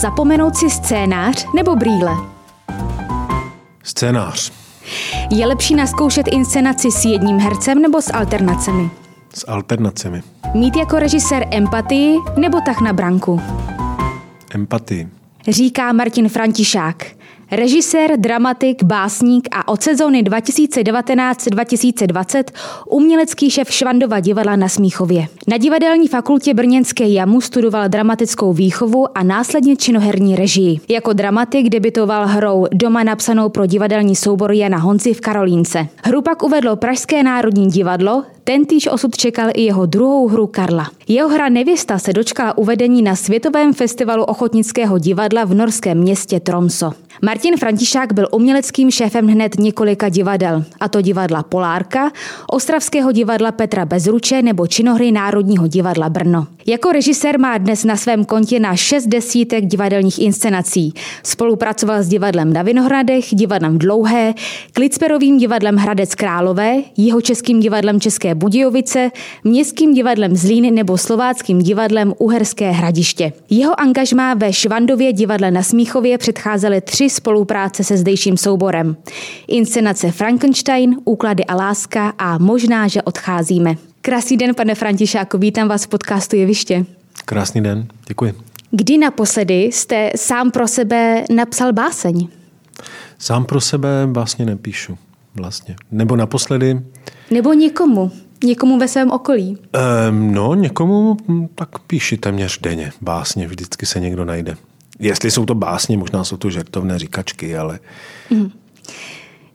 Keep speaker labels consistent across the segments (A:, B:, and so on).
A: Zapomenout si scénář nebo brýle?
B: Scénář.
A: Je lepší naskoušet inscenaci s jedním hercem nebo s alternacemi?
B: S alternacemi.
A: Mít jako režisér empatii nebo tak na branku?
B: Empatii.
A: Říká Martin Františák. Režisér, dramatik, básník a od sezóny 2019-2020 umělecký šéf Švandova divadla na Smíchově. Na divadelní fakultě Brněnské JAMu studoval dramatickou výchovu a následně činoherní režii. Jako dramatik debitoval hrou Doma napsanou pro divadelní soubor Jana Honzi v Karolínce. Hru pak uvedlo Pražské národní divadlo, Tentýž osud čekal i jeho druhou hru Karla. Jeho hra Nevěsta se dočkala uvedení na Světovém festivalu ochotnického divadla v norském městě Tromso. Martin Františák byl uměleckým šéfem hned několika divadel, a to divadla Polárka, Ostravského divadla Petra Bezruče nebo činohry Národního divadla Brno. Jako režisér má dnes na svém kontě na šest desítek divadelních inscenací. Spolupracoval s divadlem na Vinohradech, divadlem Dlouhé, Klicperovým divadlem Hradec Králové, Jihočeským divadlem České Budějovice, Městským divadlem Zlín nebo Slováckým divadlem Uherské hradiště. Jeho angažmá ve Švandově divadle na Smíchově předcházely tři spolupráce se zdejším souborem. Inscenace Frankenstein, Úklady a láska a Možná, že odcházíme. Krásný den, pane Františáku, vítám vás v podcastu Jeviště.
B: Krásný den, děkuji.
A: Kdy naposledy jste sám pro sebe napsal báseň?
B: Sám pro sebe básně nepíšu vlastně. Nebo naposledy...
A: Nebo někomu? Někomu ve svém okolí?
B: Um, no, někomu tak píši téměř denně básně. Vždycky se někdo najde. Jestli jsou to básně, možná jsou to žertovné říkačky, ale... Mm.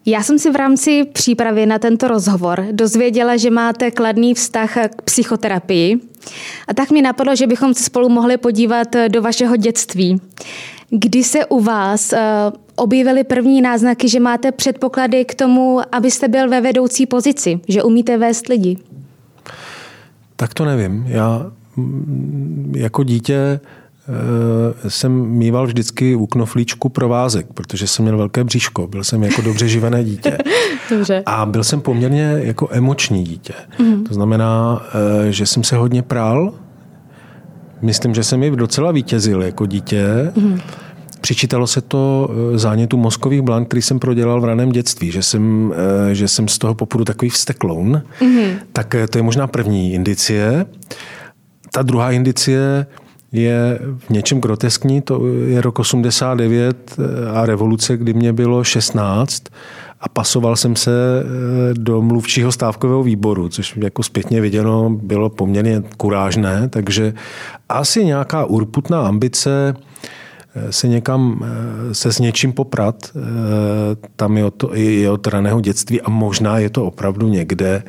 A: Já jsem si v rámci přípravy na tento rozhovor dozvěděla, že máte kladný vztah k psychoterapii. A tak mi napadlo, že bychom se spolu mohli podívat do vašeho dětství. Kdy se u vás uh, objevily první náznaky, že máte předpoklady k tomu, abyste byl ve vedoucí pozici, že umíte vést lidi?
B: Tak to nevím. Já mm, jako dítě Eh, jsem mýval vždycky u knoflíčku provázek, protože jsem měl velké bříško. Byl jsem jako dobře živené dítě. Dobře. A byl jsem poměrně jako emoční dítě. Mm. To znamená, eh, že jsem se hodně prál. Myslím, že jsem i docela vítězil jako dítě. Mm. Přičítalo se to eh, zánětu mozkových blan, který jsem prodělal v raném dětství, že jsem, že jsem z toho popudu takový vstekloun. Mm. Tak to je možná první indicie. Ta druhá indicie je v něčem groteskní. To je rok 89 eh, a revoluce, kdy mě bylo 16 a pasoval jsem se eh, do mluvčího stávkového výboru, což jako zpětně viděno bylo poměrně kurážné, takže asi nějaká urputná ambice eh, se někam, se s něčím poprat, tam je od, je od raného dětství a možná je to opravdu někde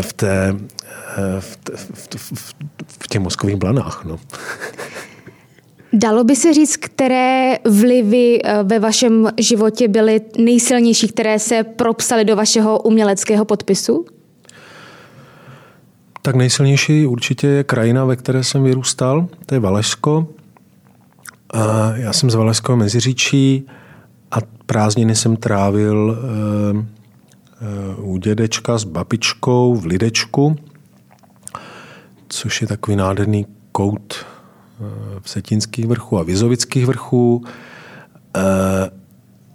B: v té v, v, v, v těch mozkových blanách. No.
A: Dalo by se říct, které vlivy eh, ve vašem životě byly nejsilnější, které se propsaly do vašeho uměleckého podpisu?
B: Tak nejsilnější určitě je krajina, ve které jsem vyrůstal, to je Valešsko. A já jsem z Valešského Meziříčí a prázdniny jsem trávil eh, eh, u dědečka s babičkou v Lidečku což je takový nádherný kout eh, v Setinských vrchů a Vizovických vrchů.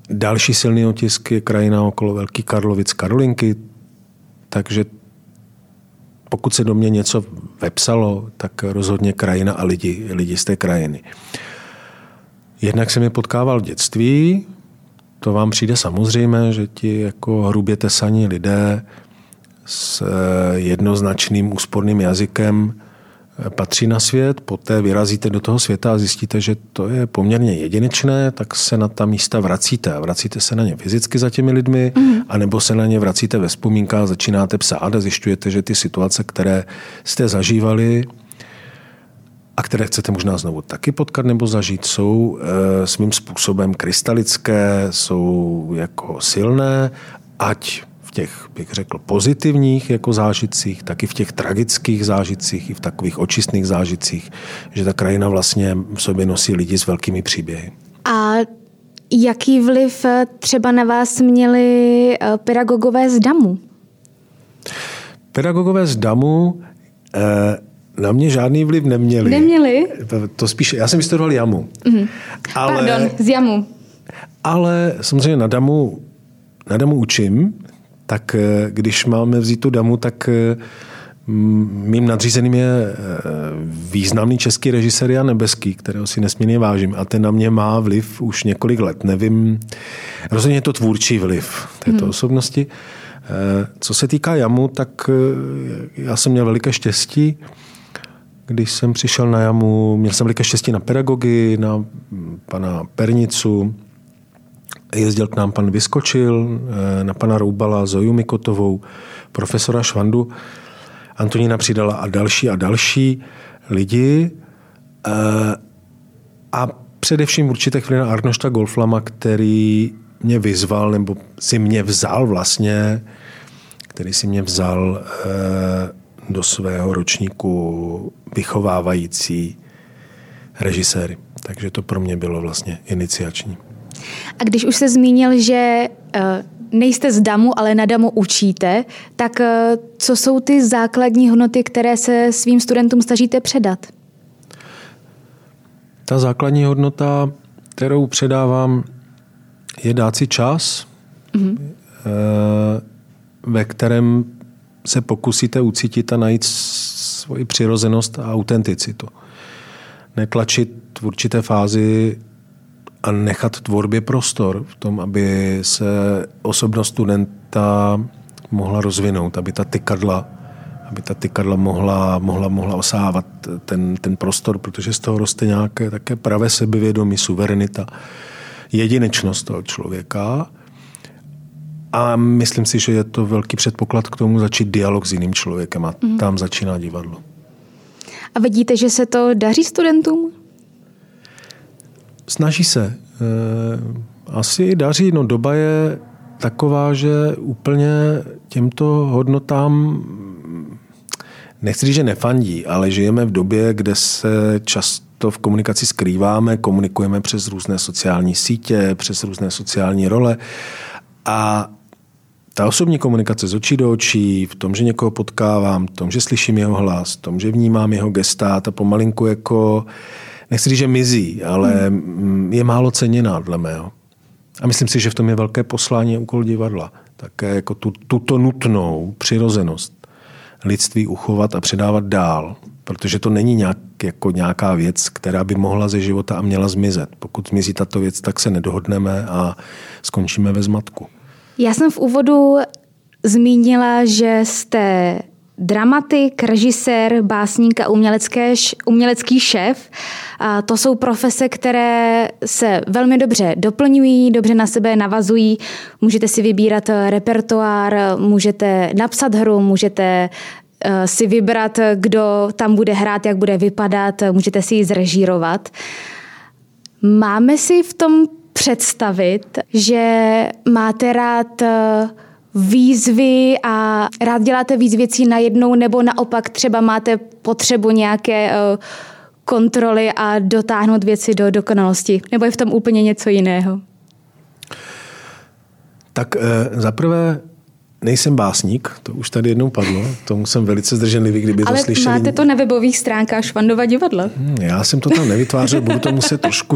B: Další silný otisk je krajina okolo Velký Karlovic, Karolinky, takže pokud se do mě něco vepsalo, tak rozhodně krajina a lidi, lidi z té krajiny. Jednak se mi potkával v dětství, to vám přijde samozřejmé, že ti jako hrubě tesaní lidé s eh, jednoznačným úsporným jazykem eh, patří na svět, poté vyrazíte do toho světa a zjistíte, že to je poměrně jedinečné, tak se na ta místa vracíte. A vracíte se na ně fyzicky za těmi lidmi, mm. anebo se na ně vracíte ve vzpomínkách, začínáte psát a zjišťujete, že ty situace, které jste zažívali, a které chcete možná znovu taky potkat nebo zažít, jsou e, svým způsobem krystalické, jsou jako silné, ať v těch, bych řekl, pozitivních jako zážitcích, tak i v těch tragických zážitcích, i v takových očistných zážitcích, že ta krajina vlastně v sobě nosí lidi s velkými příběhy.
A: A jaký vliv eh, třeba na vás měli eh, pedagogové z DAMu?
B: Pedagogové z DAMu eh, na mě žádný vliv neměli.
A: Neměli?
B: To, to spíš, já jsem vystudoval jamu.
A: Mm-hmm. Ale, Pardon, z jamu.
B: Ale samozřejmě na damu, na damu učím, tak eh, když máme vzít tu damu, tak eh, mým nadřízeným je eh, významný český režisér Jan Nebeský, kterého si nesmírně vážím a ten na mě má vliv už několik let. Nevím, rozhodně je to tvůrčí vliv této hmm. osobnosti. Co se týká jamu, tak já jsem měl veliké štěstí. Když jsem přišel na jamu, měl jsem veliké štěstí na pedagogy, na pana Pernicu, jezdil k nám pan Vyskočil, na pana Roubala, Zoju Mikotovou, profesora Švandu. Antonína přidala a další a další lidi. Eh, a především určitě chvíli na Arnošta Golflama, který mě vyzval, nebo si mě vzal vlastně, který si mě vzal eh, do svého ročníku vychovávající režiséry. Takže to pro mě bylo vlastně iniciační.
A: A když už se zmínil, že eh, nejste z DAMu, ale na DAMu učíte, tak eh, co jsou ty základní hodnoty, které se svým studentům snažíte předat?
B: Ta základní hodnota, kterou předávám, je dát si čas, mm-hmm. ve kterém se pokusíte ucítit a najít svoji přirozenost a autenticitu. Netlačit v určité fázi a nechat tvorbě prostor v tom, aby se osobnost studenta mohla rozvinout, aby ta tykadla, aby ta tykadla mohla, mohla, mohla osávat ten, ten prostor, protože z toho roste nějaké také pravé sebevědomí, suverenita, jedinečnost toho člověka. A myslím si, že je to velký předpoklad k tomu začít dialog s jiným člověkem a mm. tam začíná divadlo.
A: A vidíte, že se to daří studentům?
B: Snaží se. Eh, asi i daří. No doba je taková, že úplně těmto hodnotám nechci říct, že nefandí, ale žijeme v době, kde se často v komunikaci skrýváme, komunikujeme přes různé sociální sítě, přes různé sociální role a ta osobní komunikace z očí do očí, v tom, že někoho potkávám, v tom, že slyším jeho hlas, v tom, že vnímám jeho gestát a pomalinku jako nechci říct, že mizí, ale hmm. je málo ceněná dle mého. A myslím si, že v tom je velké poslání úkol divadla. Také jako tu, tuto nutnou přirozenost lidství uchovat a předávat dál. Protože to není nějak, jako nějaká věc, která by mohla ze života a měla zmizet. Pokud zmizí tato věc, tak se nedohodneme a skončíme ve zmatku.
A: Já jsem v úvodu zmínila, že jste dramatik, režisér, básník a umělecké, umělecký šéf. A to jsou profese, které se velmi dobře doplňují, dobře na sebe navazují. Můžete si vybírat repertoár, můžete napsat hru, můžete eh, si vybrat, kdo tam bude hrát, jak bude vypadat, můžete si ji zrežírovat. Máme si v tom představit, že máte rád eh, výzvy a rád děláte víc věcí najednou, nebo naopak třeba máte potřebu nějaké eh, kontroly a dotáhnout věci do dokonalosti? Nebo je v tom úplně něco jiného?
B: Tak e, zaprvé nejsem básník, to už tady jednou padlo, tomu jsem velice zdrženlivý, kdyby
A: Ale
B: to slyšeli.
A: Ale máte to na webových stránkách Švandova divadla.
B: Hmm, já jsem to tam nevytvářel, budu to muset trošku,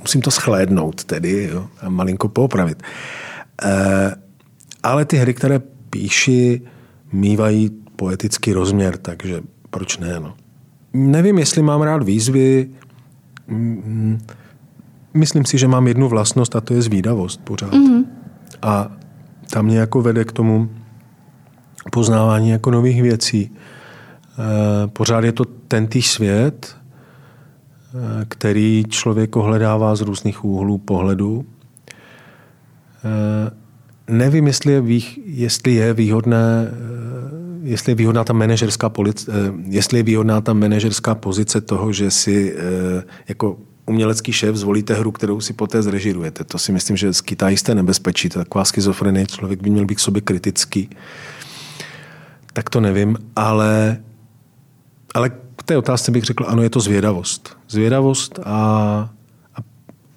B: musím to schlédnout tedy jo, a malinko poopravit. E, ale ty hry, které píši, mývají poetický rozměr, takže proč ne? No. Nevím, jestli mám rád výzvy. Mm, myslím si, že mám jednu vlastnost a to je zvídavost pořád. Mm-hmm. A ta mě jako vede k tomu poznávání jako nových věcí. E, pořád je to tentýž svět, e, který člověk ohledává z různých úhlů pohledu. E, nevím, jestli je, jestli je výhodné, jestli je výhodná ta manažerská polic, jestli je výhodná ta manažerská pozice toho, že si jako umělecký šéf zvolíte hru, kterou si poté zrežirujete. To si myslím, že skýtá jisté nebezpečí. To je taková schizofrenie, člověk by měl být k sobě kritický. Tak to nevím, ale, ale k té otázce bych řekl, ano, je to zvědavost. Zvědavost a, a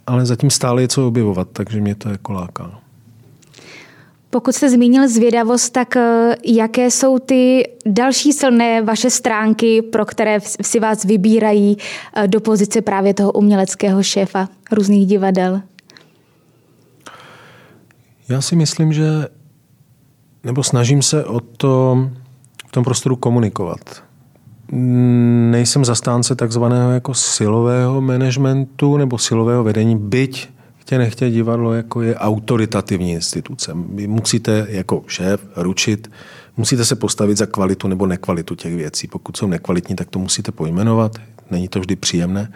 B: ale zatím stále je co objevovat, takže mě to jako láká.
A: Pokud jste zmínil zvědavost, tak eh, jaké jsou ty další silné vaše stránky, pro které si vás vybírají eh, do pozice právě toho uměleckého šéfa různých divadel?
B: Já si myslím, že nebo snažím se o to v tom prostoru komunikovat. Nejsem zastánce takzvaného jako silového managementu nebo silového vedení, byť chtě nechtě divadlo jako je autoritativní instituce. Vy musíte jako šéf ručit, musíte se postavit za kvalitu nebo nekvalitu těch věcí. Pokud jsou nekvalitní, tak to musíte pojmenovat. Není to vždy příjemné.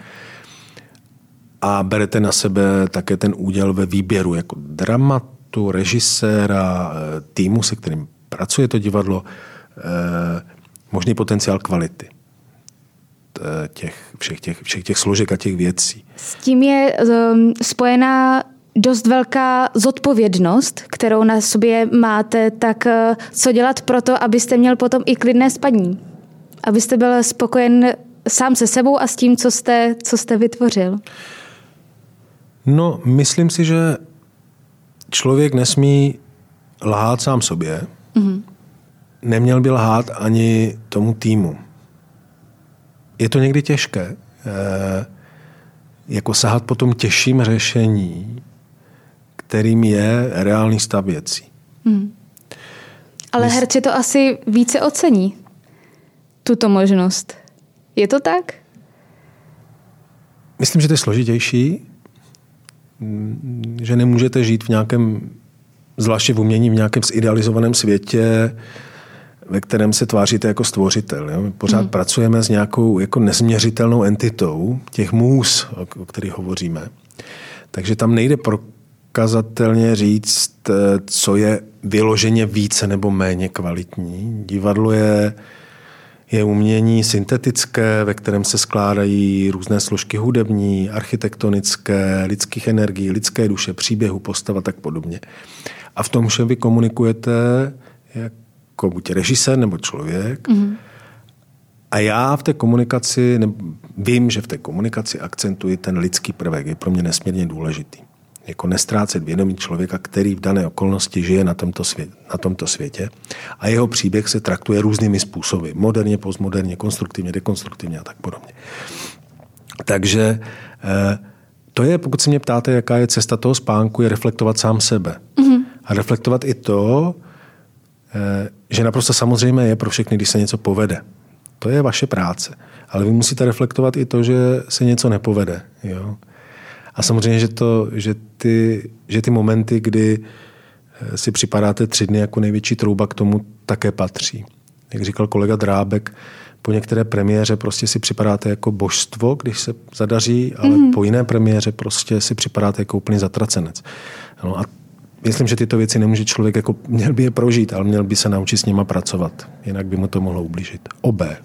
B: A berete na sebe také ten úděl ve výběru jako dramatu, režiséra, eh, týmu, se kterým pracuje to divadlo, eh, možný potenciál kvality. Eh, těch, všech, těch, všech těch složek a těch věcí.
A: S tím je um, spojená dost velká zodpovědnost, kterou na sobě máte, tak uh, co dělat pro to, abyste měl potom i klidné spaní? Abyste byl spokojen sám se sebou a s tím, co jste, co jste vytvořil?
B: No, myslím si, že člověk nesmí lhát sám sobě. Mm-hmm. Neměl by lhát ani tomu týmu je to někdy těžké. Eh, jako sahat po tom těžším řešení, kterým je reálný stav věcí. Hmm.
A: Ale Mys... herci to asi více ocení, tuto možnost. Je to tak?
B: Myslím, že to je složitější, že nemůžete žít v nějakém, zvláště v umění, v nějakém zidealizovaném světě, ve kterém se tváříte jako stvořitel. Jo? My pořád hmm. pracujeme s nějakou jako nezměřitelnou entitou těch můz, o, o kterých hovoříme. Takže tam nejde prokazatelně říct, eh, co je vyloženě více nebo méně kvalitní. Divadlo je, je umění syntetické, ve kterém se skládají různé složky hudební, architektonické, lidských energií, lidské duše, příběhu, postava a tak podobně. A v tom všem vy komunikujete jak jako buď režisér nebo člověk. Mm-hmm. A já v té komunikaci, ne, vím, že v té komunikaci akcentuji ten lidský prvek, je pro mě nesmírně důležitý. Jako nestrácet vědomí člověka, který v dané okolnosti žije na tomto, svět, na tomto světě a jeho příběh se traktuje různými způsoby. Moderně, postmoderně, konstruktivně, dekonstruktivně a tak podobně. Takže eh, to je, pokud se mě ptáte, jaká je cesta toho spánku, je reflektovat sám sebe. Mm-hmm. A reflektovat i to, Eh, že naprosto samozřejmé je pro všechny, když se něco povede. To je vaše práce. Ale vy musíte reflektovat i to, že se něco nepovede. Jo? A samozřejmě, že, to, že, ty, že ty momenty, kdy eh, si připadáte tři dny jako největší trouba, k tomu také patří. Jak říkal kolega Drábek, po některé premiéře prostě si připadáte jako božstvo, když se zadaří, ale mm-hmm. po jiné premiéře prostě si připadáte jako úplný zatracenec. No a myslím, že tyto věci nemůže člověk, jako měl by je prožít, ale měl by se naučit s nima pracovat. Jinak by mu to mohlo ublížit. Obé.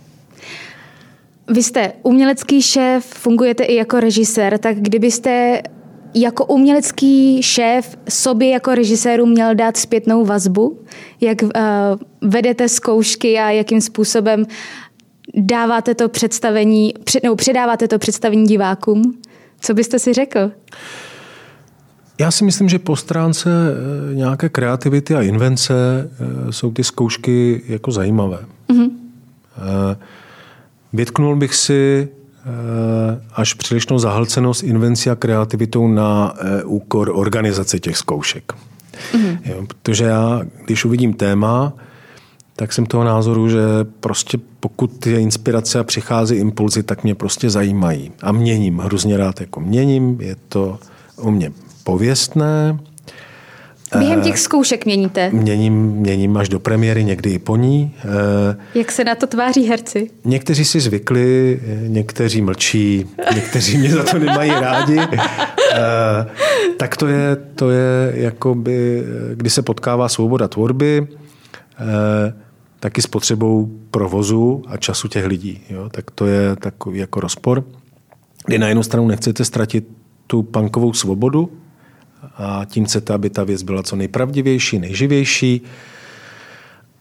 A: Vy jste umělecký šéf, fungujete i jako režisér, tak kdybyste jako umělecký šéf sobě jako režiséru měl dát zpětnou vazbu, jak uh, vedete zkoušky a jakým způsobem dáváte to představení, před, nebo předáváte to představení divákům, co byste si řekl? Uh,
B: já si myslím, že po stránce eh, nějaké kreativity a invence eh, jsou ty zkoušky jako zajímavé. Mm-hmm. Vytknul bych si až přílišnou zahlcenost invencí a kreativitou na úkor organizace těch zkoušek. Mm-hmm. Jo, protože já, když uvidím téma, tak jsem toho názoru, že prostě pokud je inspirace a přichází impulzy, tak mě prostě zajímají. A měním, hrozně rád jako měním, je to u mě pověstné.
A: Během těch zkoušek měníte?
B: Měním, měním až do premiéry, někdy i po ní.
A: Jak se na to tváří herci?
B: Někteří si zvykli, někteří mlčí, někteří mě za to nemají rádi. Tak to je, to je jakoby, kdy se potkává svoboda tvorby, taky s potřebou provozu a času těch lidí. Jo? Tak to je takový jako rozpor, kdy na jednu stranu nechcete ztratit tu pankovou svobodu, a tím chcete, aby ta věc byla co nejpravdivější, nejživější.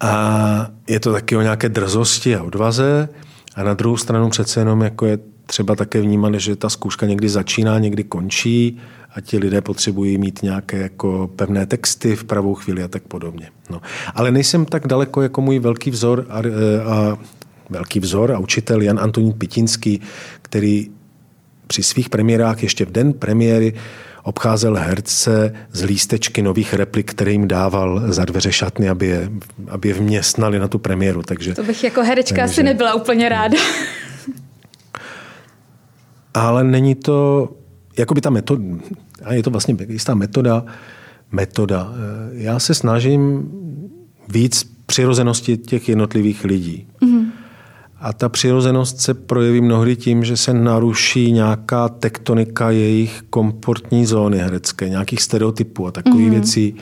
B: A je to taky o nějaké drzosti a odvaze. A na druhou stranu přece jenom jako je třeba také vnímat, že ta zkouška někdy začíná, někdy končí. a ti lidé potřebují mít nějaké jako pevné texty v pravou chvíli a tak podobně. No. Ale nejsem tak daleko jako můj velký vzor a, a velký vzor a učitel Jan Antonín Pitinský, který při svých premiérách ještě v den premiéry obcházel herce z lístečky nových replik, které jim dával za dveře šatny, aby je, aby je vměstnali na tu premiéru. Takže,
A: to bych jako herečka takže, asi nebyla úplně ráda.
B: Ale není to, jako by ta metoda, a je to vlastně jistá metoda, metoda. Já se snažím víc přirozenosti těch jednotlivých lidí. A ta přirozenost se projeví mnohdy tím, že se naruší nějaká tektonika jejich komfortní zóny herecké, nějakých stereotypů a takových mm-hmm. věcí.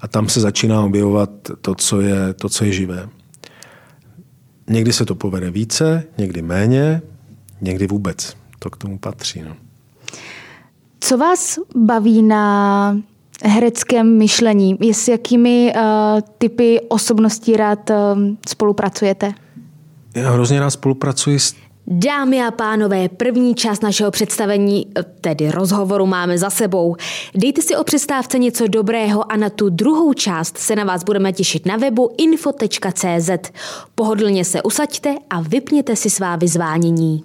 B: A tam se začíná objevovat to co, je, to, co je živé. Někdy se to povede více, někdy méně, někdy vůbec. To k tomu patří. No.
A: Co vás baví na hereckém myšlení? S jakými uh, typy osobností rád uh, spolupracujete?
B: Já hrozně rád spolupracuji s
A: Dámy a pánové, první část našeho představení, tedy rozhovoru, máme za sebou. Dejte si o přestávce něco dobrého a na tu druhou část se na vás budeme těšit na webu info.cz. Pohodlně se usaďte a vypněte si svá vyzvánění.